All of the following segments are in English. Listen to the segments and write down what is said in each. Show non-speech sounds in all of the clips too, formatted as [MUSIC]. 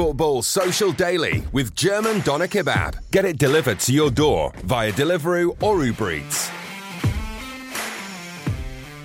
Football Social Daily with German Doner Kebab. Get it delivered to your door via Deliveroo or Uber Eats.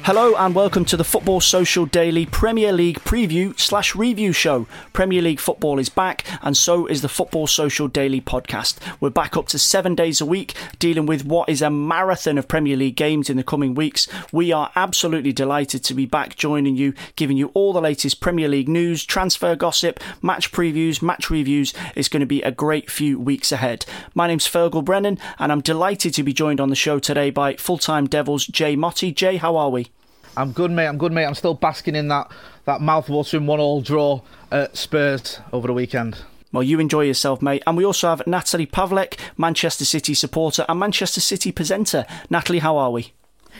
Hello and welcome to the Football Social Daily Premier League preview slash review show. Premier League football is back, and so is the Football Social Daily podcast. We're back up to seven days a week, dealing with what is a marathon of Premier League games in the coming weeks. We are absolutely delighted to be back joining you, giving you all the latest Premier League news, transfer gossip, match previews, match reviews. It's going to be a great few weeks ahead. My name's Fergal Brennan, and I'm delighted to be joined on the show today by full time Devils Jay Motti. Jay, how are we? I'm good, mate. I'm good, mate. I'm still basking in that that mouthwatering one-all draw at Spurs over the weekend. Well, you enjoy yourself, mate. And we also have Natalie Pavlek, Manchester City supporter and Manchester City presenter. Natalie, how are we?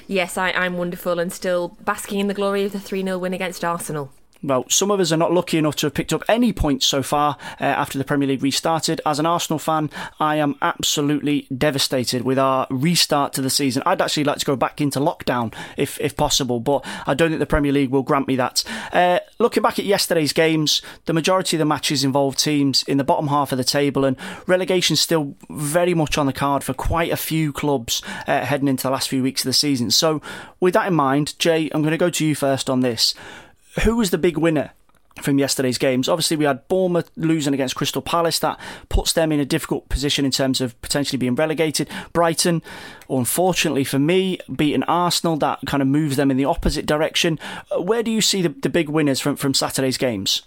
Yes, I, I'm wonderful and still basking in the glory of the 3 0 win against Arsenal well, some of us are not lucky enough to have picked up any points so far uh, after the Premier League restarted. As an Arsenal fan, I am absolutely devastated with our restart to the season. I'd actually like to go back into lockdown if, if possible, but I don't think the Premier League will grant me that. Uh, looking back at yesterday's games, the majority of the matches involved teams in the bottom half of the table, and relegation is still very much on the card for quite a few clubs uh, heading into the last few weeks of the season. So, with that in mind, Jay, I'm going to go to you first on this who was the big winner from yesterday's games. Obviously, we had Bournemouth losing against Crystal Palace. That puts them in a difficult position in terms of potentially being relegated. Brighton, unfortunately for me, beating Arsenal. That kind of moves them in the opposite direction. Uh, where do you see the, the big winners from, from Saturday's games?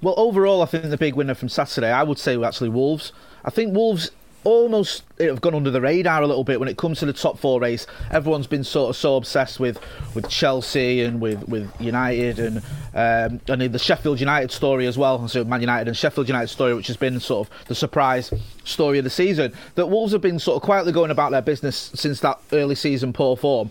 Well, overall, I think the big winner from Saturday, I would say, were actually Wolves. I think Wolves almost have gone under the radar a little bit when it comes to the top four race. Everyone's been sort of so obsessed with, with Chelsea and with, with United and um, and the Sheffield United story as well. So Man United and Sheffield United story, which has been sort of the surprise story of the season. That Wolves have been sort of quietly going about their business since that early season poor form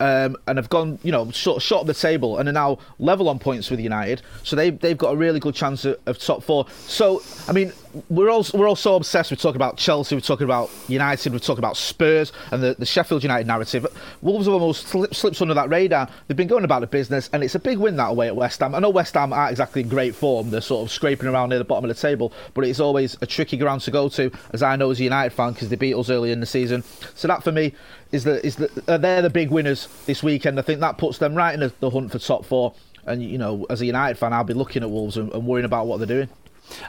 um, and have gone, you know, sort of shot the table and are now level on points with United. So they they've got a really good chance of, of, top four. So I mean, we're all we're all so obsessed. We're talking about Chelsea, we're talking about United, we're talking about Spurs and the, the Sheffield United narrative. Wolves have almost slip, slips under that radar. They've been going about the business, and it's a big win that away at West Ham. I know West Ham aren't exactly in great form. They're sort of scraping around near the bottom of the table, but it's always a tricky ground to go to, as I know as a United fan, because they beat us early in the season. So that for me is the is the uh, they're the big winners this weekend. I think that puts them right in the, the hunt for top four. And you know, as a United fan, I'll be looking at Wolves and, and worrying about what they're doing.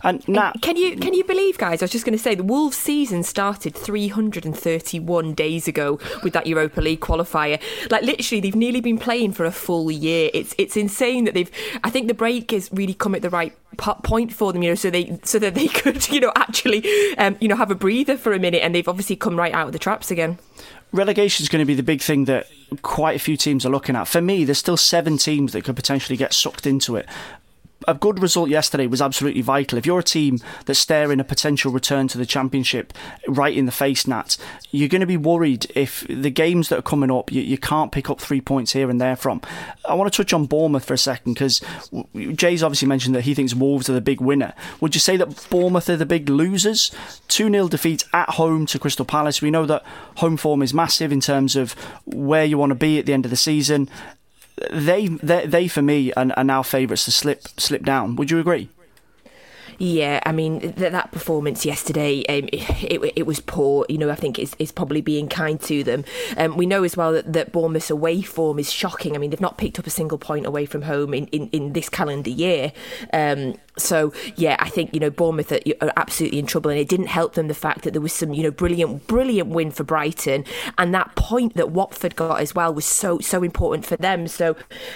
And Nat, can you can you believe, guys? I was just going to say the Wolves' season started 331 days ago with that Europa League qualifier. Like literally, they've nearly been playing for a full year. It's it's insane that they've. I think the break has really come at the right point for them, you know, so they so that they [LAUGHS] could, you know, actually, um, you know, have a breather for a minute, and they've obviously come right out of the traps again. Relegation is going to be the big thing that quite a few teams are looking at. For me, there's still seven teams that could potentially get sucked into it a good result yesterday was absolutely vital. If you're a team that's staring a potential return to the championship right in the face, Nat, you're going to be worried if the games that are coming up, you, you can't pick up three points here and there from. I want to touch on Bournemouth for a second because Jay's obviously mentioned that he thinks Wolves are the big winner. Would you say that Bournemouth are the big losers? 2 0 defeat at home to Crystal Palace. We know that home form is massive in terms of where you want to be at the end of the season they they, they for me are, are now favourites to slip slip down. Would you agree? Yeah, I mean th- that performance yesterday, um, it, [LAUGHS] it, it, was poor. You know, I think it's, it's probably being kind to them. Um, we know as well that, that Bournemouth's away form is shocking. I mean, they've not picked up a single point away from home in, in, in this calendar year. Um, so yeah, I think you know Bournemouth are, absolutely in trouble, and it didn't help them the fact that there was some you know brilliant, brilliant win for Brighton, and that point that Watford got as well was so so important for them. So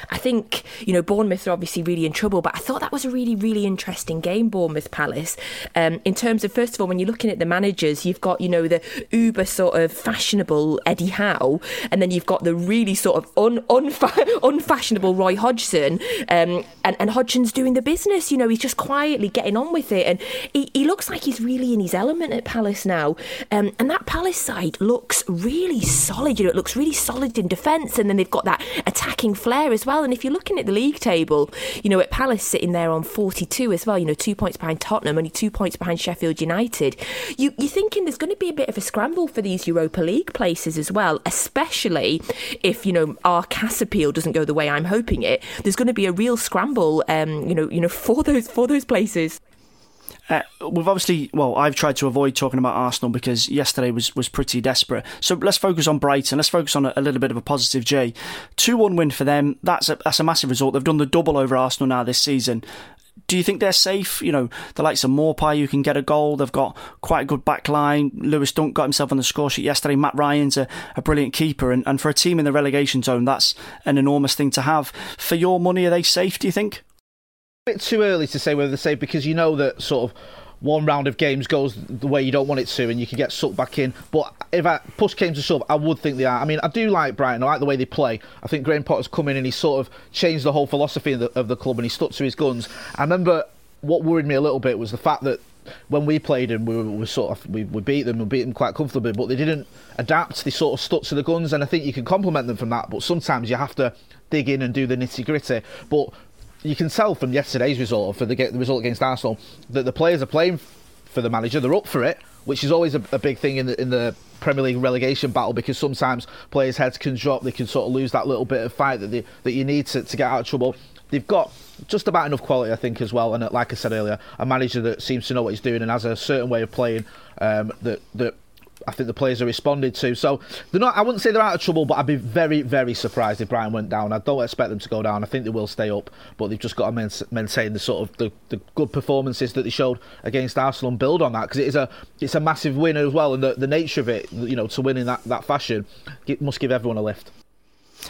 I think you know Bournemouth are obviously really in trouble, but I thought that was a really really interesting game, Bournemouth Palace. Um, in terms of first of all, when you're looking at the managers, you've got you know the uber sort of fashionable Eddie Howe, and then you've got the really sort of un, unfa- [LAUGHS] unfashionable Roy Hodgson, um, and and Hodgson's doing the business. You know, he's just just quietly getting on with it. And he, he looks like he's really in his element at Palace now. Um, and that Palace side looks really solid. You know, it looks really solid in defence. And then they've got that attacking flair as well. And if you're looking at the league table, you know, at Palace sitting there on 42 as well, you know, two points behind Tottenham, only two points behind Sheffield United. You, you're thinking there's going to be a bit of a scramble for these Europa League places as well, especially if, you know, our CAS appeal doesn't go the way I'm hoping it. There's going to be a real scramble, um, you know, you know, [LAUGHS] for those for those places. Uh, we've obviously, well, I've tried to avoid talking about Arsenal because yesterday was, was pretty desperate. So let's focus on Brighton. Let's focus on a, a little bit of a positive, Jay. 2 1 win for them. That's a, that's a massive result. They've done the double over Arsenal now this season. Do you think they're safe? You know, the likes of Maupay, you can get a goal. They've got quite a good back line. Lewis Dunk got himself on the score sheet yesterday. Matt Ryan's a, a brilliant keeper. And, and for a team in the relegation zone, that's an enormous thing to have. For your money, are they safe, do you think? Bit too early to say whether they're safe because you know that sort of one round of games goes the way you don't want it to, and you can get sucked back in. But if I, push came to shove, I would think they are. I mean, I do like Brighton. I like the way they play. I think Graham Potter's come in and he sort of changed the whole philosophy of the, of the club, and he stuck to his guns. I remember what worried me a little bit was the fact that when we played them, we were, we sort of we, we beat them, we beat them quite comfortably, but they didn't adapt. They sort of stuck to the guns, and I think you can compliment them from that. But sometimes you have to dig in and do the nitty gritty. But you can tell from yesterday's result, for the, the result against Arsenal, that the players are playing for the manager. They're up for it, which is always a, a, big thing in the in the Premier League relegation battle because sometimes players' heads can drop. They can sort of lose that little bit of fight that they, that you need to, to get out of trouble. They've got just about enough quality, I think, as well. And like I said earlier, a manager that seems to know what he's doing and has a certain way of playing um, that that I think the players are responded to. So they're not. I wouldn't say they're out of trouble, but I'd be very, very surprised if Brighton went down. I don't expect them to go down. I think they will stay up, but they've just got to maintain the sort of the, the good performances that they showed against Arsenal and build on that because it is a it's a massive win as well, and the, the nature of it, you know, to win in that that fashion, it must give everyone a lift.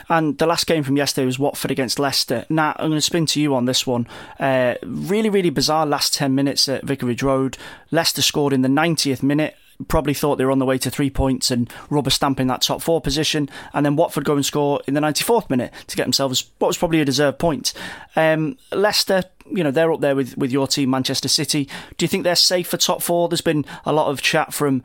And the last game from yesterday was Watford against Leicester. Now I'm going to spin to you on this one. Uh, really, really bizarre last 10 minutes at Vicarage Road. Leicester scored in the 90th minute probably thought they were on the way to three points and rubber stamping that top four position. And then Watford go and score in the 94th minute to get themselves what was probably a deserved point. Um, Leicester, you know, they're up there with, with your team, Manchester City. Do you think they're safe for top four? There's been a lot of chat from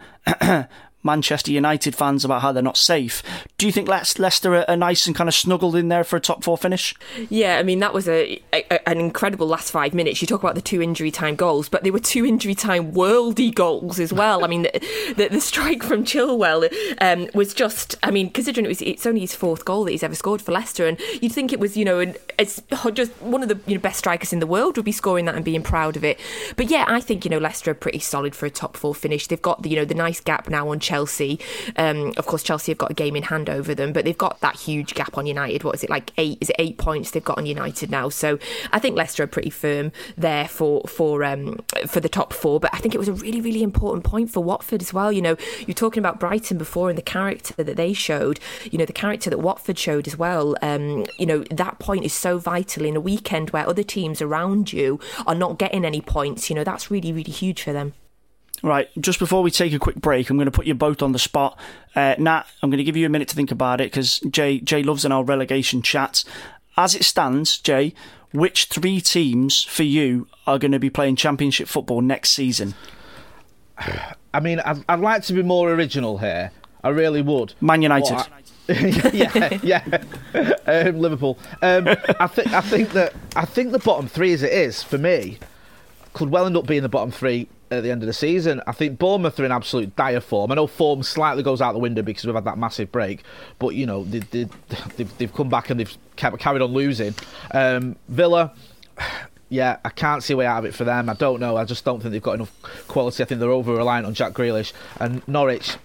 Manchester United fans about how they're not safe. Do you think Leicester are nice and kind of snuggled in there for a top four finish? Yeah, I mean that was a, a, an incredible last five minutes. You talk about the two injury time goals, but they were two injury time worldy goals as well. I mean the, the, the strike from Chilwell um, was just, I mean, considering it was it's only his fourth goal that he's ever scored for Leicester, and you'd think it was you know an, just one of the you know, best strikers in the world would be scoring that and being proud of it. But yeah, I think you know Leicester are pretty solid for a top four finish. They've got the you know the nice gap now on. Chelsea Chelsea. Um, of course, Chelsea have got a game in hand over them, but they've got that huge gap on United. What is it like eight? Is it eight points they've got on United now? So I think Leicester are pretty firm there for for um, for the top four. But I think it was a really really important point for Watford as well. You know, you're talking about Brighton before and the character that they showed. You know, the character that Watford showed as well. Um, you know, that point is so vital in a weekend where other teams around you are not getting any points. You know, that's really really huge for them. Right, just before we take a quick break, I'm going to put you both on the spot. Uh, Nat, I'm going to give you a minute to think about it because Jay, Jay loves in our relegation chat. As it stands, Jay, which three teams for you are going to be playing Championship football next season? I mean, I'd, I'd like to be more original here. I really would. Man United. [LAUGHS] yeah, yeah. [LAUGHS] Um, Liverpool. Um, I think I think that I think the bottom three, as it is for me, could well end up being the bottom three at the end of the season. I think Bournemouth are in absolute dire form. I know form slightly goes out the window because we've had that massive break, but you know they, they, [SIGHS] they've, they've come back and they've kept, carried on losing. Um, Villa. [SIGHS] Yeah, I can't see a way out of it for them. I don't know. I just don't think they've got enough quality. I think they're over reliant on Jack Grealish. And Norwich,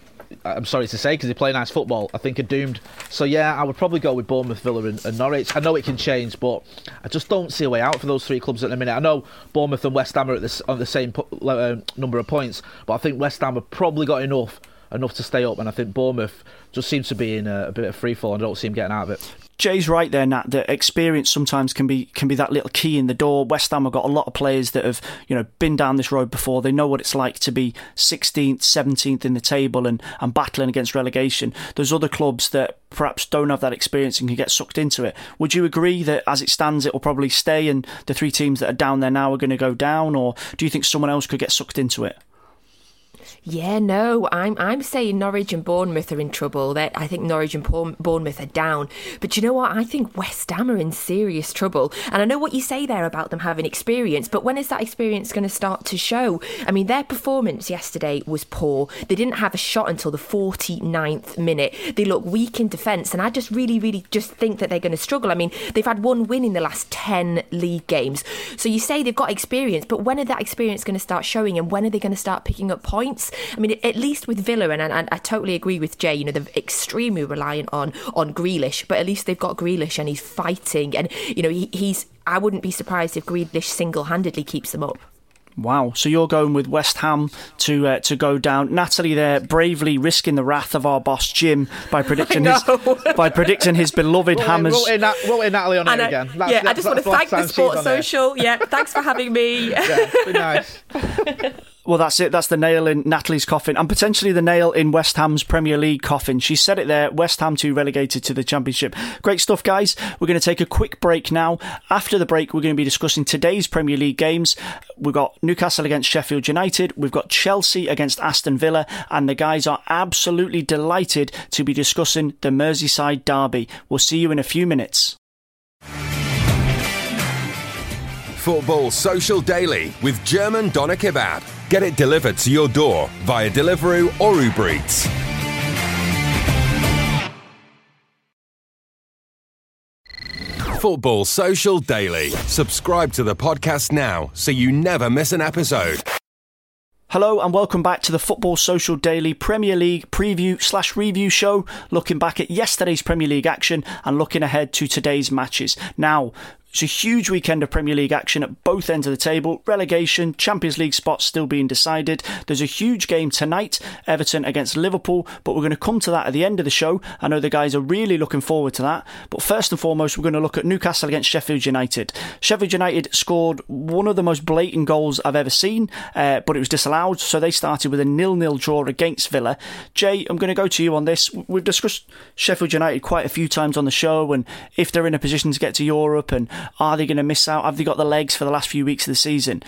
I'm sorry to say, because they play nice football, I think are doomed. So yeah, I would probably go with Bournemouth, Villa, and, and, Norwich. I know it can change, but I just don't see a way out for those three clubs at the minute. I know Bournemouth and West Ham are at the, on the same uh, number of points, but I think West Ham have probably got enough enough to stay up, and I think Bournemouth just seems to be in a, a bit of free fall. and I don't see them getting out of it. Jay's right there, Nat. That experience sometimes can be can be that little key in the door. West Ham have got a lot of players that have you know been down this road before. They know what it's like to be 16th, 17th in the table and and battling against relegation. There's other clubs that perhaps don't have that experience and can get sucked into it. Would you agree that as it stands, it will probably stay, and the three teams that are down there now are going to go down, or do you think someone else could get sucked into it? Yeah, no, I'm I'm saying Norwich and Bournemouth are in trouble. I think Norwich and Bournemouth are down. But you know what? I think West Ham are in serious trouble. And I know what you say there about them having experience, but when is that experience going to start to show? I mean, their performance yesterday was poor. They didn't have a shot until the 49th minute. They look weak in defence, and I just really, really just think that they're going to struggle. I mean, they've had one win in the last 10 league games. So you say they've got experience, but when are that experience going to start showing, and when are they going to start picking up points? I mean, at least with Villa, and, and I totally agree with Jay. You know, they're extremely reliant on on Grealish, but at least they've got Grealish, and he's fighting, and you know, he, he's. I wouldn't be surprised if Grealish single handedly keeps them up. Wow! So you're going with West Ham to uh, to go down. Natalie, there bravely risking the wrath of our boss Jim by [LAUGHS] predicting his [LAUGHS] by predicting his beloved Hammers. Roll in, roll in Natalie on it again. That's, yeah, I just want to thank the Sports Social. Yeah, thanks for having me. [LAUGHS] yeah, be nice. Well, that's it. That's the nail in Natalie's coffin, and potentially the nail in West Ham's Premier League coffin. She said it there. West Ham too relegated to the Championship. Great stuff, guys. We're going to take a quick break now. After the break, we're going to be discussing today's Premier League games. We've got Newcastle against Sheffield United. We've got Chelsea against Aston Villa, and the guys are absolutely delighted to be discussing the Merseyside derby. We'll see you in a few minutes. Football Social Daily with German Doner Kebab. Get it delivered to your door via Deliveroo or Uber Eats. Football Social Daily. Subscribe to the podcast now so you never miss an episode. Hello and welcome back to the Football Social Daily Premier League preview slash review show, looking back at yesterday's Premier League action and looking ahead to today's matches. Now, it's a huge weekend of Premier League action at both ends of the table. Relegation, Champions League spots still being decided. There's a huge game tonight, Everton against Liverpool, but we're going to come to that at the end of the show. I know the guys are really looking forward to that. But first and foremost, we're going to look at Newcastle against Sheffield United. Sheffield United scored one of the most blatant goals I've ever seen, uh, but it was disallowed, so they started with a nil-nil draw against Villa. Jay, I'm going to go to you on this. We've discussed Sheffield United quite a few times on the show, and if they're in a position to get to Europe and are they going to miss out? Have they got the legs for the last few weeks of the season?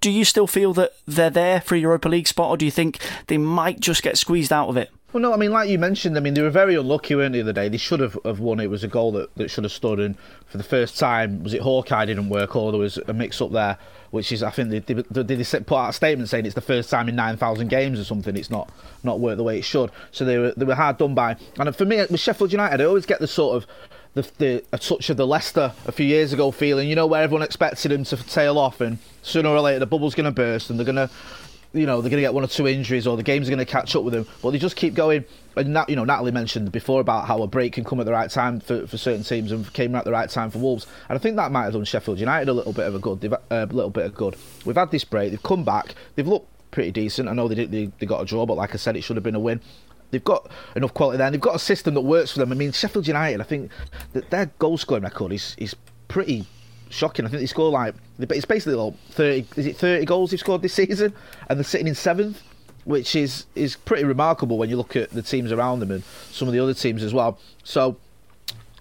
Do you still feel that they're there for a Europa League spot, or do you think they might just get squeezed out of it? Well, no, I mean, like you mentioned, I mean, they were very unlucky, weren't they, the other day? They should have, have won. It was a goal that, that should have stood, and for the first time, was it Hawkeye didn't work, or there was a mix up there, which is, I think, they, they, they, they put out a statement saying it's the first time in 9,000 games or something, it's not not worked the way it should. So they were, they were hard done by. And for me, with Sheffield United, I always get the sort of the, the a touch of the Leicester a few years ago feeling, you know, where everyone expected him to tail off, and sooner or later the bubble's going to burst, and they're going to, you know, they're going to get one or two injuries, or the game's are going to catch up with them. But they just keep going. And you know, Natalie mentioned before about how a break can come at the right time for, for certain teams, and came at the right time for Wolves. And I think that might have done Sheffield United a little bit of a good. They've, uh, a little bit of good. We've had this break. They've come back. They've looked pretty decent. I know they did, they, they got a draw, but like I said, it should have been a win. They've got enough quality there. And they've got a system that works for them. I mean, Sheffield United, I think that their goal scoring record is is pretty shocking. I think they score like it's basically like thirty. Is it thirty goals they've scored this [LAUGHS] season, and they're sitting in seventh, which is is pretty remarkable when you look at the teams around them and some of the other teams as well. So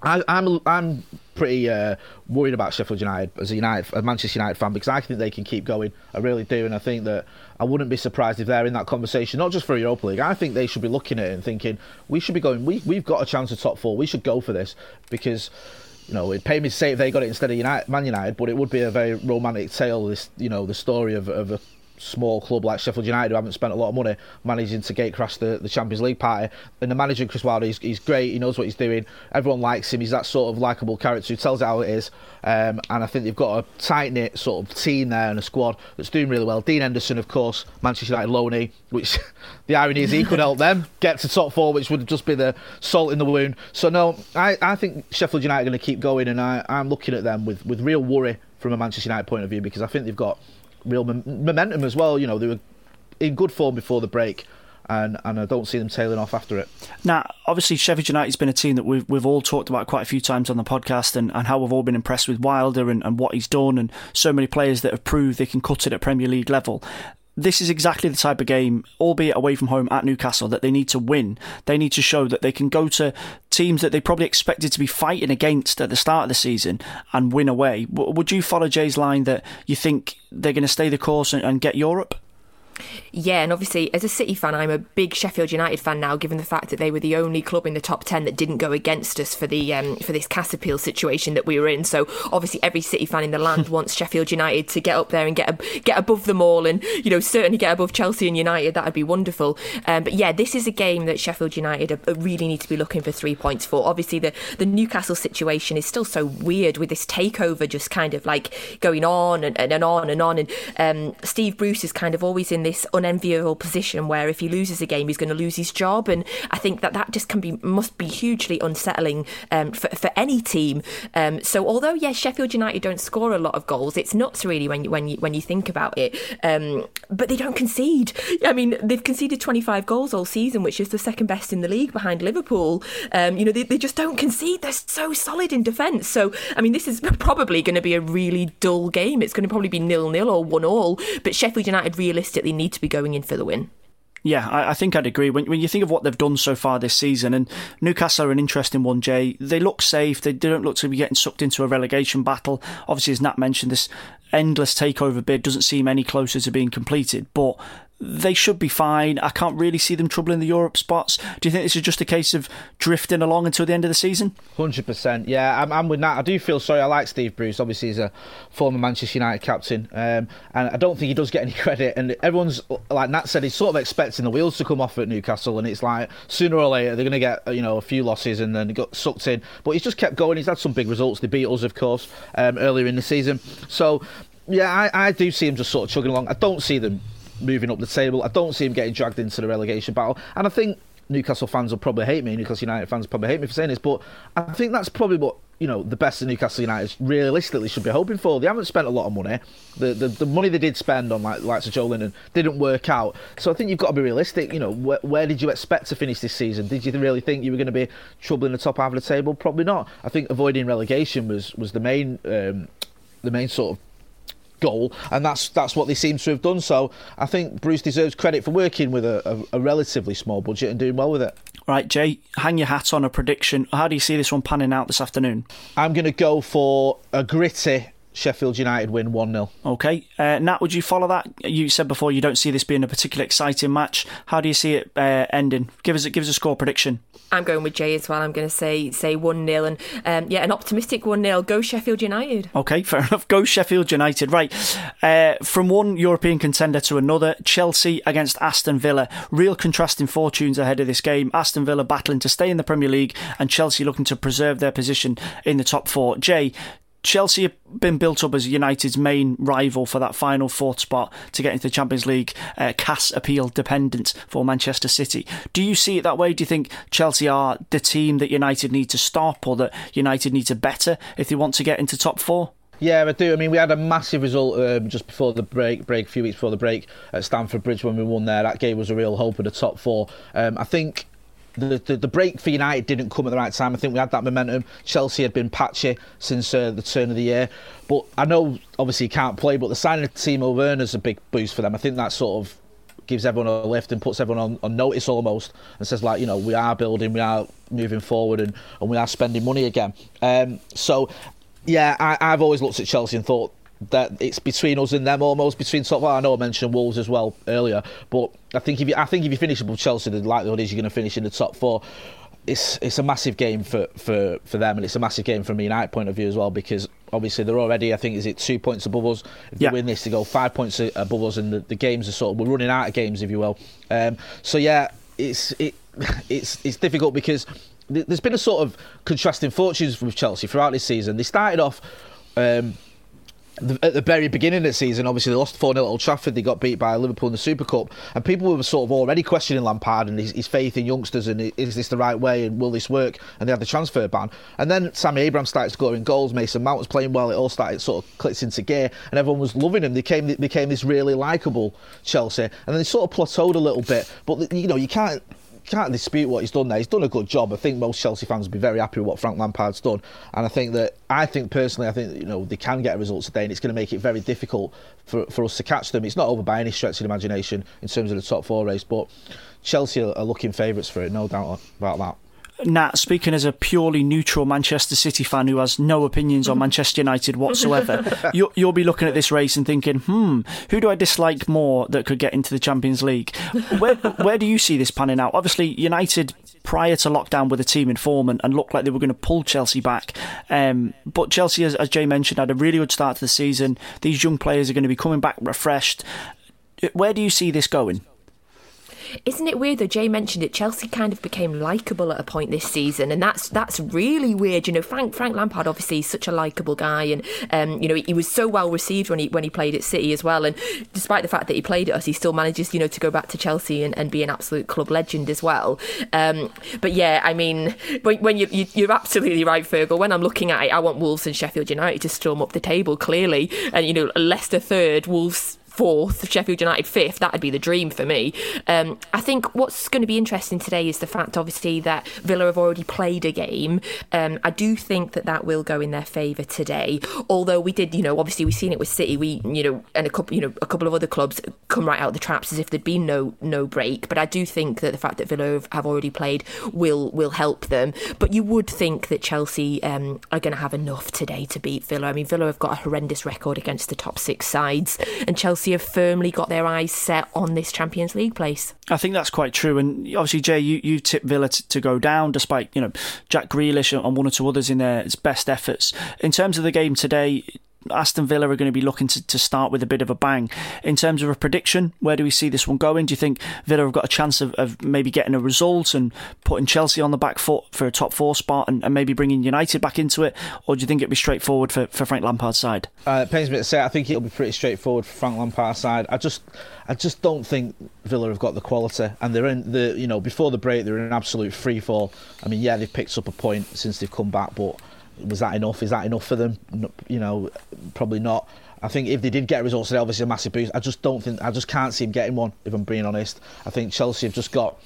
I, I'm I'm pretty uh, worried about Sheffield United as a United, a Manchester United fan, because I think they can keep going. I really do, and I think that I wouldn't be surprised if they're in that conversation, not just for Europa League. I think they should be looking at it and thinking we should be going. We we've got a chance of top four. We should go for this because. You know, it'd pay me to say if they got it instead of United, Man United, but it would be a very romantic tale. This, you know, the story of, of a small club like Sheffield United who haven't spent a lot of money managing to gate crash the, the Champions League party. And the manager, Chris Wilder, he's, he's great. He knows what he's doing. Everyone likes him. He's that sort of likable character who tells it how it is. Um, and I think they've got a tight knit sort of team there and a squad that's doing really well. Dean Henderson, of course, Manchester United loanee, which [LAUGHS] the irony is he could help them get to top four, which would just be the salt in the wound. So, no, I, I think Sheffield United are going to keep going, and I, I'm looking at them with, with real worry from a Manchester United point of view because I think they've got real momentum as well. You know, they were in good form before the break. And, and I don't see them tailing off after it. Now, obviously, Sheffield United's been a team that we've we've all talked about quite a few times on the podcast, and, and how we've all been impressed with Wilder and, and what he's done, and so many players that have proved they can cut it at Premier League level this is exactly the type of game, albeit away from home at Newcastle, that they need to win. They need to show that they can go to teams that they probably expected to be fighting against at the start of the season and win away. Would you follow Jay's line that you think they're going to stay the course and, and get Europe? Yeah, and obviously, as a City fan, I'm a big Sheffield United fan now, given the fact that they were the only club in the top ten that didn't go against us for the um, for this CAS appeal situation that we were in. So obviously, every City fan in the land [LAUGHS] wants Sheffield United to get up there and get a, get above them all, and you know certainly get above Chelsea and United. That would be wonderful. Um, but yeah, this is a game that Sheffield United really need to be looking for three points for. Obviously, the the Newcastle situation is still so weird with this takeover just kind of like going on and, and, and on and on, and um, Steve Bruce is kind of always in this unenviable position where if he loses a game, he's going to lose his job. And I think that that just can be must be hugely unsettling um, for, for any team. Um, so although yes, Sheffield United don't score a lot of goals, it's nuts really when you when you when you think about it. Um, but they don't concede. I mean, they've conceded 25 goals all season, which is the second best in the league behind Liverpool. Um, you know, they, they just don't concede. They're so solid in defence. So I mean, this is probably going to be a really dull game. It's going to probably be nil nil or one all. But Sheffield United realistically need to be going in for the win. Yeah, I, I, think I'd agree. When, when you think of what they've done so far this season, and Newcastle are an interesting one, Jay. They look safe. They don't look to be getting sucked into a relegation battle. Obviously, as Nat mentioned, this endless takeover bid doesn't seem any closer to being completed. But they should be fine. I can't really see them troubling the Europe spots. Do you think this is just a case of drifting along until the end of the season? Hundred percent. Yeah, I'm, I'm, with Nat. I do feel sorry. I like Steve Bruce. Obviously, he's a former Manchester United captain, um, and I don't think he does get any [LAUGHS] credit. And everyone's like Nat said, he's sort of expecting the wheels to come off at Newcastle, and it's like sooner or later they're going to get you know a few losses and then got sucked in. But he's just kept going. He's had some big results. They beat us, of course, um, earlier in the season. So yeah, I, I do see him just sort of chugging along. I don't see them moving up the table. I don't see him getting dragged into the relegation battle. And I think Newcastle fans will probably hate me. Newcastle United fans probably hate me for saying this, but I think that's probably what you know the best of Newcastle United realistically should be hoping for. They haven't spent a lot of money. The the, the money they did spend on like likes of Joelinton didn't work out. So I think you've got to be realistic. You know, where, where did you expect to finish this season? Did you really think you were going to be troubling the top half of the table? Probably not. I think avoiding relegation was was the main um, the main sort of goal, and that's that's what they seem to have done. So I think Bruce deserves credit for working with a, a, a relatively small budget and doing well with it. Right, Jay, hang your hat on a prediction. How do you see this one panning out this afternoon? I'm going to go for a gritty Sheffield United win 1 0. Okay. Uh, Nat, would you follow that? You said before you don't see this being a particularly exciting match. How do you see it uh, ending? Give us, give us a score prediction. I'm going with Jay as well. I'm going to say say 1 0 and um, yeah, an optimistic 1 0. Go Sheffield United. Okay, [LAUGHS] fair enough. Go Sheffield United. Right. Uh, from one European contender to another, Chelsea against Aston Villa. Real contrasting fortunes ahead of this game. Aston Villa battling to stay in the Premier League and Chelsea looking to preserve their position in the top four. Jay, Chelsea have been built up as United's main rival for that final fourth spot to get into the Champions League, uh, CAS appeal dependent for Manchester City. Do you see it that way? Do you think Chelsea are the team that United need to stop or that United need to better if they want to get into top four? Yeah, I do. I mean, we had a massive result um, just before the break, break a few weeks before the break at Stamford Bridge when we won there. That gave us a real hope of the top four. Um, I think the, the, the break for United didn't come at the right time. I think we had that momentum. Chelsea had been patchy since uh, the turn of the year, but I know obviously he can't play. But the signing of Timo Werner is a big boost for them. I think that sort of gives everyone a lift and puts everyone on, on notice almost, and says like you know we are building, we are moving forward, and, and we are spending money again. Um, so yeah, I, I've always looked at Chelsea and thought that it's between us and them almost between top. Well, I know I mentioned Wolves as well earlier, but I think if you I think if you finish above Chelsea, the likelihood is you're going to finish in the top four. It's it's a massive game for, for, for them, and it's a massive game from a United point of view as well because obviously they're already I think is it two points above us. If yeah. they win this, they go five points above us, and the, the games are sort of we're running out of games, if you will. Um, so yeah, it's it [LAUGHS] it's it's difficult because there's been a sort of contrasting fortunes with Chelsea throughout this season. They started off. Um, at the very beginning of the season, obviously they lost 4 0 at Old Trafford. They got beat by Liverpool in the Super Cup, and people were sort of already questioning Lampard and his, his, faith in youngsters and is this the right way and will this work? And they had the transfer ban. And then Tammy Abraham started scoring goals. Mason Mount was playing well. It all started sort of clicked into gear, and everyone was loving him. They they became this really likable Chelsea, and then they sort of plateaued a little bit. But you know you can't can't dispute what he's done there. He's done a good job. I think most Chelsea fans will be very happy with what Frank Lampard's done. And I think that, I think personally, I think you know they can get a result today, and it's going to make it very difficult for, for us to catch them. It's not over by any stretch of the imagination in terms of the top four race, but Chelsea are looking favourites for it, no doubt about that. Nat, speaking as a purely neutral Manchester City fan who has no opinions on [LAUGHS] Manchester United whatsoever, you'll, you'll, be looking at this race and thinking, hmm, who do I dislike more that could get into the Champions League? Where, where do you see this panning out? Obviously, United prior to lockdown with a team in form and, and looked like they were going to pull Chelsea back. Um, but Chelsea, as, as Jay mentioned, had a really good start to the season. These young players are going to be coming back refreshed. Where do you see this going? Isn't it weird though? Jay mentioned it. Chelsea kind of became likable at a point this season, and that's that's really weird. You know, Frank Frank Lampard obviously is such a likable guy, and um, you know he was so well received when he when he played at City as well. And despite the fact that he played at us, he still manages you know to go back to Chelsea and, and be an absolute club legend as well. Um, but yeah, I mean, when, when you, you are absolutely right, Fergal. When I'm looking at it, I want Wolves and Sheffield United to storm up the table clearly, and you know Leicester third, Wolves fourth, Sheffield United fifth, that'd be the dream for me. Um, I think what's going to be interesting today is the fact, obviously, that Villa have already played a game. Um, I do think that that will go in their favour today. Although we did, you know, obviously we've seen it with City, we, you know, and a couple, you know, a couple of other clubs come right out of the traps as if there'd been no no break. But I do think that the fact that Villa have already played will will help them. But you would think that Chelsea um, are going to have enough today to beat Villa. I mean, Villa have got a horrendous record against the top six sides, and Chelsea Chelsea have firmly got their eyes set on this Champions League place. I think that's quite true. And obviously, Jay, you, you tipped Villa to, to go down despite, you know, Jack Grealish and one or two others in their best efforts. In terms of the game today, Aston Villa are going to be looking to, to start with a bit of a bang. In terms of a prediction, where do we see this one going? Do you think Villa have got a chance of, of maybe getting a result and putting Chelsea on the back foot for a top four spot and, and maybe bringing United back into it? Or do you think it'll be straightforward for, for Frank Lampard's side? Uh, it pains me to say, I think it'll be pretty straightforward for Frank Lampard's side. I just, I just don't think Villa have got the quality, and they're in the, you know, before the break they're in an absolute free fall. I mean, yeah, they've picked up a point since they've come back, but was that enough? Is that enough for them? You know, probably not. I think if they did get results today, obviously a massive boost. I just don't think I just can't see him getting one. If I'm being honest, I think Chelsea have just got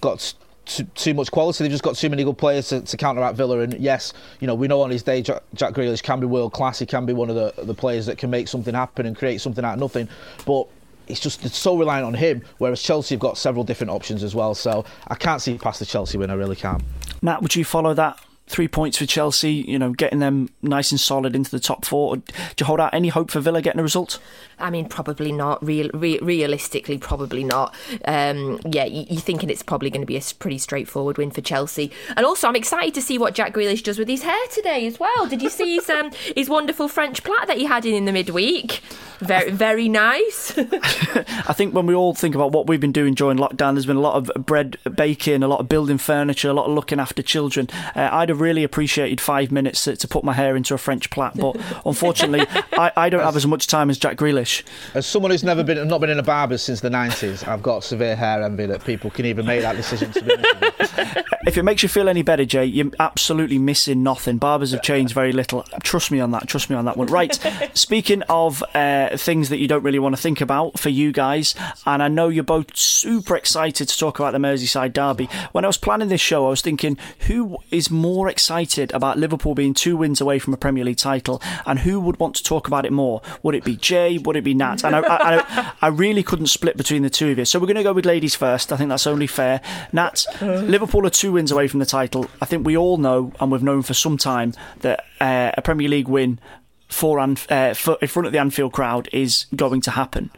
got too, too much quality. They've just got too many good players to, to counteract Villa. And yes, you know we know on his day Jack, Jack Grealish can be world class. He can be one of the the players that can make something happen and create something out of nothing. But it's just it's so reliant on him. Whereas Chelsea have got several different options as well. So I can't see past the Chelsea win. I really can't. Nat, would you follow that three points for Chelsea, you know, getting them nice and solid into the top four. Do you hold out any hope for Villa getting a result? I mean, probably not. Real, re- realistically, probably not. Um, yeah, you, are thinking it's probably going to be a pretty straightforward win for Chelsea. And also, I'm excited to see what Jack Grealish does with his hair today as well. Did you see his um, [LAUGHS] his wonderful French plait that he had in in the midweek? Very, very nice. [LAUGHS] I think when we all think about what we've been doing during lockdown, there's been a lot of bread baking, a lot of building furniture, a lot of looking after children. Uh, I'd have really appreciated five minutes to, to, put my hair into a French plait, but [LAUGHS] unfortunately, I, I, don't have as much time as Jack Grealish. As someone who's never been, not been in a barber since the 90s, I've got severe hair envy that people can even make that decision to be [LAUGHS] If it makes you feel any better, Jay, you're absolutely missing nothing. Barbers have changed very little. Trust me on that. Trust me on that one. Right. [LAUGHS] Speaking of uh, things that you don't really want to think about for you guys, and I know you're both super excited to talk about the Merseyside derby. When I was planning this show, I was thinking, who is more excited about Liverpool being two wins away from a Premier League title, and who would want to talk about it more? Would it be Jay? Would it be Nat? And I, I, I, really couldn't split between the two of you. So we're going to go with ladies first. I think that's only fair. Nat, Liverpool are two wins away from the title. I think we all know, and we've known for some time, that uh, a Premier League win for, uh, for in front of the Anfield crowd is going to happen.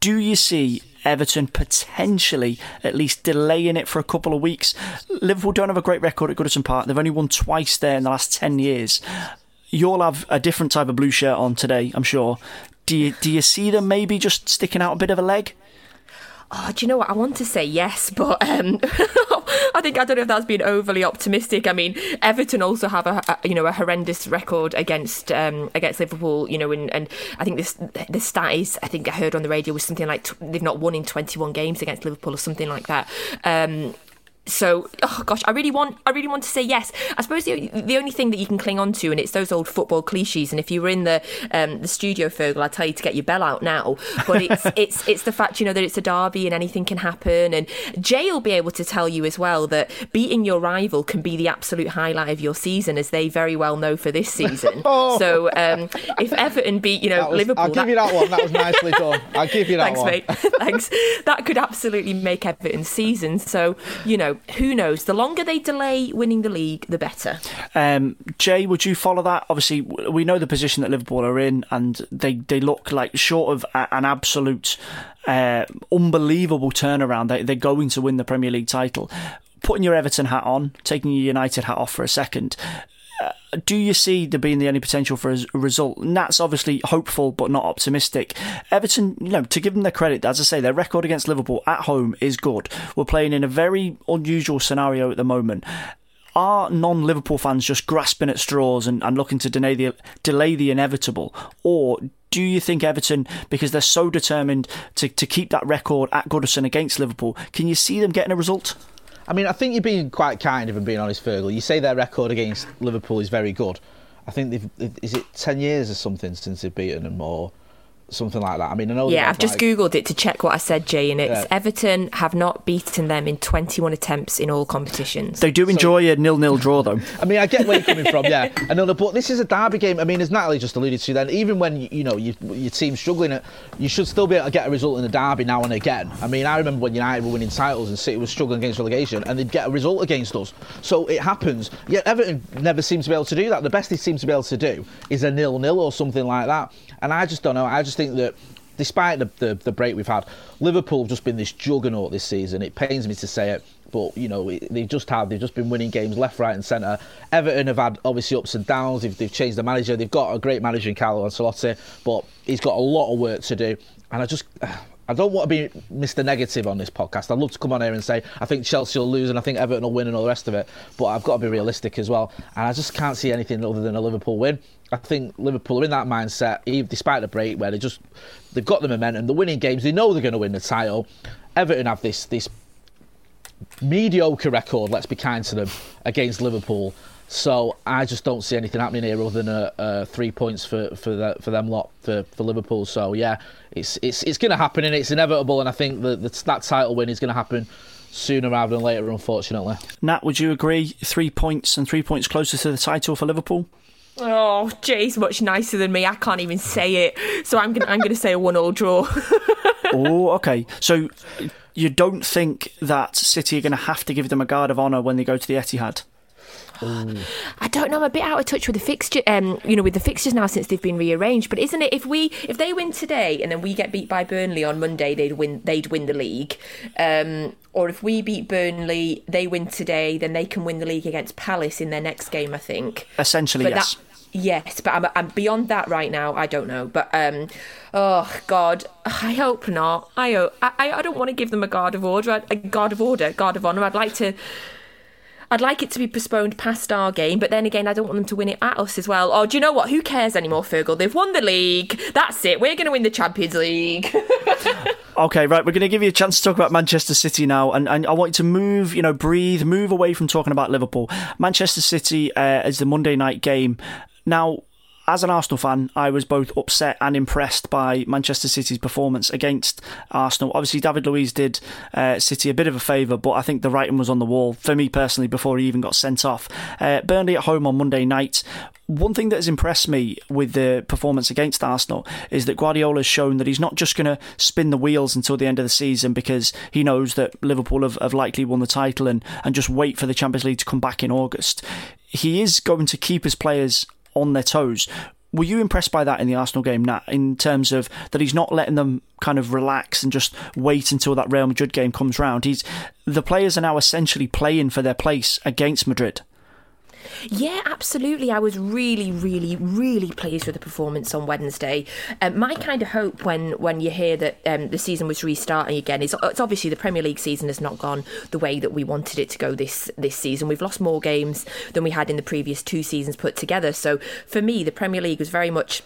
Do you see Everton potentially at least delaying it for a couple of weeks? Liverpool don't have a great record at Goodison Park. They've only won twice there in the last 10 years. You'll have a different type of blue shirt on today, I'm sure. Do you, do you see them maybe just sticking out a bit of a leg? Oh, do you know what? I want to say yes, but um, [LAUGHS] I think I don't know if that's been overly optimistic. I mean, Everton also have a, a you know a horrendous record against um, against Liverpool. You know, and, and I think this the stat is I think I heard on the radio was something like t- they've not won in 21 games against Liverpool or something like that. Um, so oh gosh i really want i really want to say yes. I suppose the, the only thing that you can cling on to and it's those old football cliches and if you were in the um, the studio Fergal i'd tell you to get your bell out now but it's [LAUGHS] it's it's the fact you know that it's a derby and anything can happen and jay will be able to tell you as well that beating your rival can be the absolute highlight of your season as they very well know for this season. [LAUGHS] Oh. so um, if everton beat you know was, liverpool i'll give that... you that one. That was nicely [LAUGHS] done. I'll give you that one. thanks mate. Thanks. That could absolutely make everton's season. So you know who knows? The longer they delay winning the league, the better. Um, Jay, would you follow that? Obviously, we know the position that Liverpool are in, and they, they look like short of an absolute uh, unbelievable turnaround. They, they're going to win the Premier League title. Putting your Everton hat on, taking your United hat off for a second do you see there being the any potential for a result? That's obviously hopeful but not optimistic. Everton, you know, to give them their credit, as I say, their record against Liverpool at home is good. We're playing in a very unusual scenario at the moment. Are non Liverpool fans just grasping at straws and, and looking to delay the, delay the inevitable? Or do you think Everton, because they're so determined to, to keep that record at Goodison against Liverpool, can you see them getting a result? I mean, I think you're being quite kind, if I'm being honest, Fergal. You say their record against Liverpool is very good. I think they've is it ten years or something since they've beaten them, or something like that. I mean, I know. Yeah, I've just googled it to check what I said, Jay, and it's yeah. Everton have not beaten them in 21 attempts in all competitions. They do enjoy so, a nil-nil draw, though. [LAUGHS] I mean, I get where you're coming from. Yeah, [LAUGHS] another, but this is a derby game. I mean, as Natalie just alluded to, then even when you know you, your team's struggling, uh, you should still be able to get a result in a derby now and again. I mean, I remember when United were winning titles and City was struggling against relegation, and they'd get a result against us. So it happens. Yet Everton never seems to be able to do that. The best they seem to be able to do is a nil-nil or something like that. And I just don't know. I just think that despite the, the, the, break we've had, Liverpool have just been this juggernaut this season. It pains me to say it, but you know they've just had they've just been winning games left, right, and centre. Everton have had obviously ups and downs. They've, they've changed the manager. They've got a great manager in Carlo Ancelotti, but he's got a lot of work to do. And I just I don't want to be Mr. Negative on this podcast. I'd love to come on here and say I think Chelsea will lose and I think Everton will win and all the rest of it. But I've got to be realistic as well. And I just can't see anything other than a Liverpool win. I think Liverpool are in that mindset, even despite the break, where they just they've got the momentum, the winning games. They know they're going to win the title. Everton have this this mediocre record. Let's be kind to them against Liverpool. So I just don't see anything happening here other than a, a three points for for the, for them lot for, for Liverpool. So yeah, it's it's it's going to happen and it's inevitable. And I think that that title win is going to happen sooner rather than later. Unfortunately, Nat, would you agree? Three points and three points closer to the title for Liverpool. Oh, Jay's much nicer than me. I can't even say it. So I'm gonna I'm gonna say a one all draw. [LAUGHS] oh, okay. So you don't think that City are going to have to give them a guard of honour when they go to the Etihad? I don't know. I'm a bit out of touch with the fixture. Um, you know, with the fixtures now since they've been rearranged. But isn't it if we if they win today and then we get beat by Burnley on Monday, they'd win. They'd win the league. Um, or if we beat Burnley, they win today, then they can win the league against Palace in their next game. I think. Essentially, but yes. That, yes, but I'm, I'm, beyond that right now. I don't know, but um, oh God, I hope not. I hope, I, I don't want to give them a guard of order, a guard of order, guard of honor. I'd like to I'd like it to be postponed past our game, but then again, I don't want them to win it at us as well. Or do you know what? Who cares anymore, Fergal? They've won the league. That's it. We're going to win the Champions League. [LAUGHS] okay, right. We're going to give you a chance to talk about Manchester City now, and, and I want you to move, you know, breathe, move away from talking about Liverpool. Manchester City uh, is the Monday night game. Now, as an Arsenal fan, I was both upset and impressed by Manchester City's performance against Arsenal. Obviously, David Luiz did uh, City a bit of a favour, but I think the writing was on the wall for me personally before he even got sent off. Uh, Burnley at home on Monday night. One thing that has impressed me with the performance against Arsenal is that Guardiola has shown that he's not just going to spin the wheels until the end of the season because he knows that Liverpool have, have likely won the title and, and just wait for the Champions League to come back in August. He is going to keep his players on their toes. Were you impressed by that in the Arsenal game, Nat, in terms of that he's not letting them kind of relax and just wait until that Real Madrid game comes round? He's the players are now essentially playing for their place against Madrid. Yeah, absolutely. I was really, really, really pleased with the performance on Wednesday. Um, my kind of hope when when you hear that um, the season was restarting again is it's obviously the Premier League season has not gone the way that we wanted it to go this this season. We've lost more games than we had in the previous two seasons put together. So for me, the Premier League was very much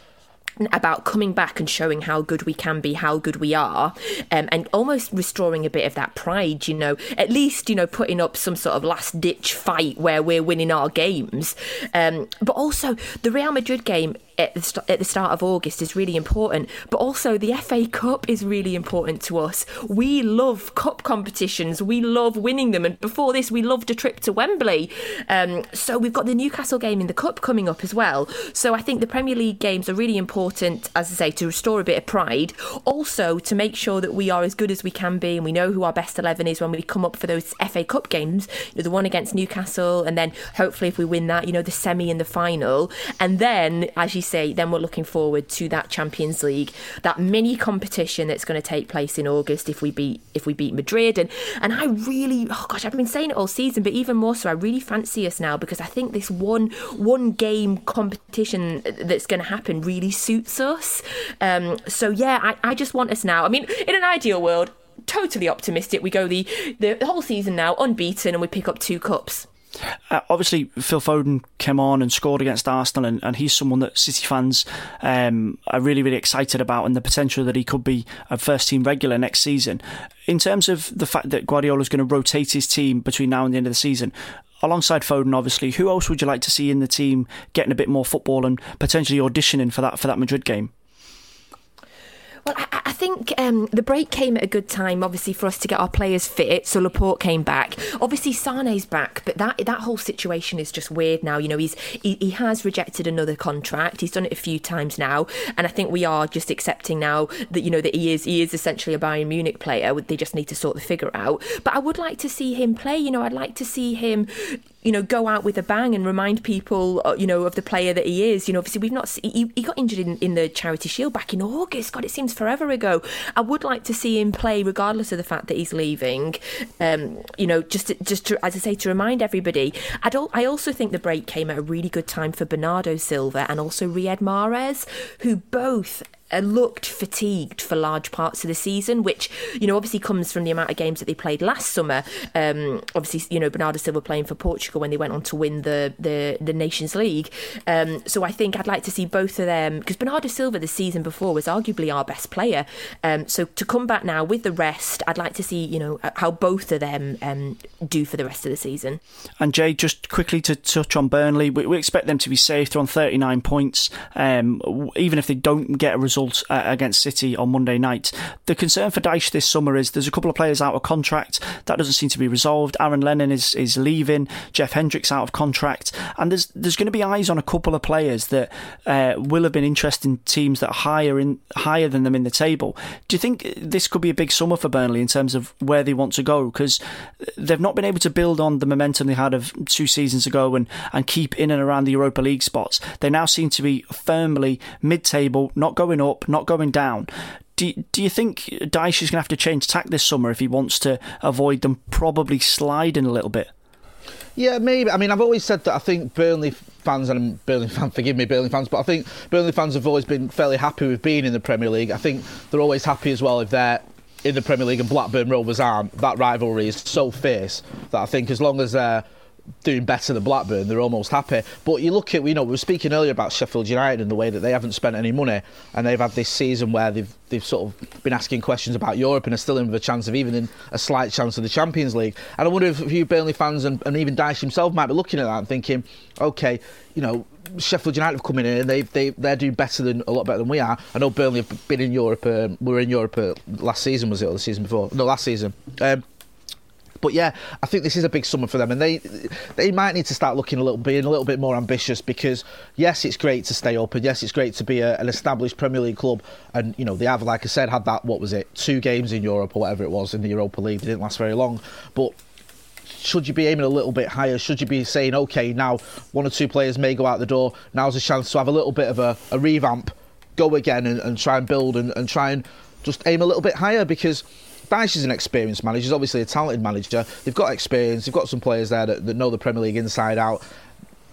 about coming back and showing how good we can be, how good we are, um, and almost restoring a bit of that pride, you know, at least, you know, putting up some sort of last ditch fight where we're winning our games. Um, but also, the Real Madrid game, at the, st- at the start of August is really important. But also, the FA Cup is really important to us. We love cup competitions, we love winning them. And before this, we loved a trip to Wembley. Um, so we've got the Newcastle game in the Cup coming up as well. So I think the Premier League games are really important, as I say, to restore a bit of pride. Also, to make sure that we are as good as we can be and we know who our best 11 is when we come up for those FA Cup games, you know, the one against Newcastle, and then hopefully if we win that, you know, the semi and the final. And then, as you say, then we're looking forward to that Champions League, that mini competition that's going to take place in August if we beat if we beat Madrid. And and I really, oh gosh, I've been saying it all season, but even more so, I really fancy us now because I think this one one game competition that's going to happen really suits us. Um, so yeah, I, I just want us now. I mean, in an ideal world, totally optimistic. We go the, the whole season now unbeaten, and we pick up two cups. Uh, obviously, Phil Foden came on and scored against Arsenal, and, and he's someone that City fans um, are really, really excited about, and the potential that he could be a first team regular next season. In terms of the fact that Guardiola is going to rotate his team between now and the end of the season, alongside Foden, obviously, who else would you like to see in the team getting a bit more football and potentially auditioning for that for that Madrid game? Well, I, think um, the break came at a good time, obviously, for us to get our players fit. So Laporte came back. Obviously, Sane's back, but that that whole situation is just weird now. You know, he's he, he has rejected another contract. He's done it a few times now, and I think we are just accepting now that you know that he is he is essentially a Bayern Munich player. They just need to sort the figure out. But I would like to see him play. You know, I'd like to see him you know, go out with a bang and remind people, uh, you know, of the player that he is. You know, obviously we've not. He, he got injured in, in the Charity Shield back in August. God, it seems forever ago. I would like to see him play, regardless of the fact that he's leaving. Um, you know, just to, just to, as I say, to remind everybody. I don't. I also think the break came at a really good time for Bernardo Silva and also Riyad Mahrez, who both looked fatigued for large parts of the season, which you know obviously comes from the amount of games that they played last summer. Um, obviously, you know Bernardo Silva playing for Portugal when they went on to win the the, the Nations League. Um, so I think I'd like to see both of them because Bernardo Silva the season before was arguably our best player. Um, so to come back now with the rest, I'd like to see you know how both of them um, do for the rest of the season. And Jay, just quickly to touch on Burnley, we, we expect them to be safe. They're on 39 points. Um, even if they don't get a result result uh, against City on Monday night. The concern for Dyche this summer is there's a couple of players out of contract. That doesn't seem to be resolved. Aaron Lennon is, is leaving. Jeff Hendricks out of contract. And there's there's going to be eyes on a couple of players that uh, will have been interested in teams that are higher, in, higher than them in the table. Do you think this could be a big summer for Burnley in terms of where they want to go? Because they've not been able to build on the momentum they had of two seasons ago and, and keep in and around the Europa League spots. They now seem to be firmly mid table, not going up not going down. Do, do you think Dyche is going to have to change tack this summer if he wants to avoid them probably sliding a little bit? Yeah, maybe. I mean, I've always said that I think Burnley fans, and Burnley fans, forgive me, Burnley fans, but I think Burnley fans have always been fairly happy with being in the Premier League. I think they're always happy as well if they're in the Premier League and Blackburn Rovers aren't. That rivalry is so fierce that I think as long as they're doing better than Blackburn, they're almost happy. But you look at, you know, we were speaking earlier about Sheffield United and the way that they haven't spent any money, and they've had this season where they've they've sort of been asking questions about Europe and are still in with a chance of even in a slight chance of the Champions League. And I wonder if a few Burnley fans and, and even Dyche himself might be looking at that and thinking, okay, you know, Sheffield United have come in and they they they're doing better than a lot better than we are. I know Burnley have been in Europe. Um, we were in Europe uh, last season, was it, or the season before? No, last season. Um, but yeah, I think this is a big summer for them, and they they might need to start looking a little, being a little bit more ambitious because yes, it's great to stay up, and yes, it's great to be a, an established Premier League club, and you know they have, like I said, had that what was it, two games in Europe or whatever it was in the Europa League. They didn't last very long, but should you be aiming a little bit higher? Should you be saying, okay, now one or two players may go out the door. Now's a chance to have a little bit of a, a revamp, go again and, and try and build and, and try and just aim a little bit higher because Dyche is an experienced manager. He's obviously a talented manager. They've got experience. They've got some players there that, that know the Premier League inside out.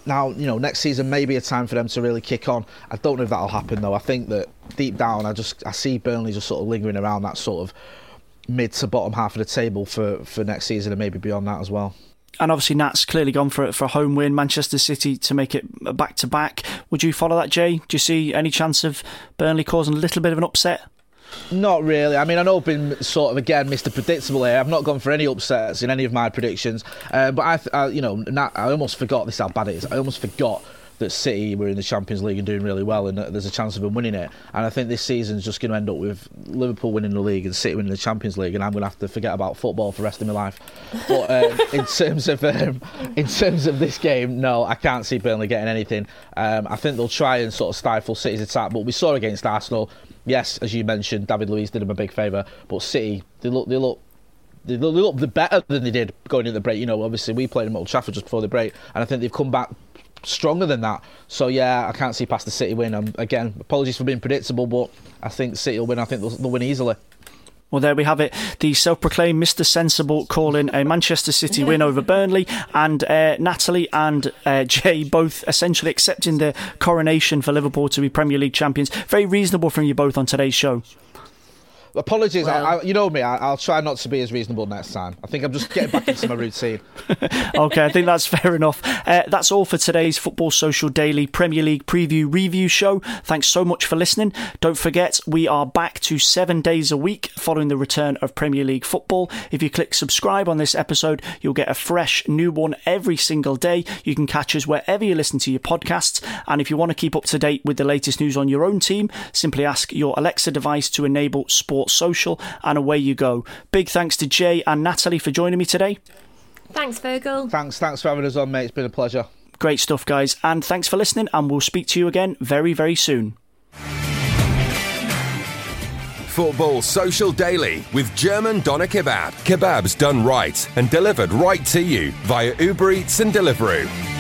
Now, you know, next season may be a time for them to really kick on. I don't know if that'll happen though. I think that deep down, I just I see Burnley just sort of lingering around that sort of mid to bottom half of the table for, for next season and maybe beyond that as well and obviously Nats clearly gone for for a home win. Manchester City to make it back to back. Would you follow that, Jay? Do you see any chance of Burnley causing a little bit of an upset? Not really. I mean, I know I've been sort of again Mr. Predictable here. I've not gone for any upsets in any of my predictions, uh, but I, I, you know, I almost forgot this how bad it is. I almost forgot that City were in the Champions League and doing really well, and there's a chance of them winning it. And I think this season's just going to end up with Liverpool winning the league and City winning the Champions League, and I'm going to have to forget about football for the rest of my life. But um, [LAUGHS] in terms of um, in terms of this game, no, I can't see Burnley getting anything. Um, I think they'll try and sort of stifle City's attack, but we saw against Arsenal. Yes, as you mentioned, David Luiz did him a big favour, but City they look they look they look, better than they did going into the break. You know, obviously we played them at Old Trafford just before the break, and I think they've come back stronger than that. So yeah, I can't see past the City win. Um, again, apologies for being predictable, but I think City will win. I think they'll, they'll win easily. Well, there we have it. The self proclaimed Mr. Sensible calling a Manchester City win over Burnley, and uh, Natalie and uh, [LAUGHS] Jay both essentially accepting the coronation for Liverpool to be Premier League champions. Very reasonable from you both on today's show. Apologies, well, I, I, you know me. I, will try not to be as reasonable next time. I think I'm just getting back into my routine. [LAUGHS] okay, I think that's fair enough. Uh, that's all for today's Football Social Daily Premier League preview review show. Thanks so much for listening. Don't forget, we are back to seven days a week following the return of Premier League football. If you click subscribe on this episode, you'll get a fresh new one every single day. You can catch us wherever you listen to your podcasts. And if you want to keep up to date with the latest news on your own team, simply ask your Alexa device to enable Sport Sports Social, and away you go. Big thanks to Jay and Natalie for joining me today. Thanks, Virgil. Thanks, thanks for having us on, mate. It's been a pleasure. Great stuff, guys, and thanks for listening. And we'll speak to you again very, very soon. Football Social Daily with German Doner Kebab. Kebabs done right and delivered right to you via Uber Eats and Deliveroo.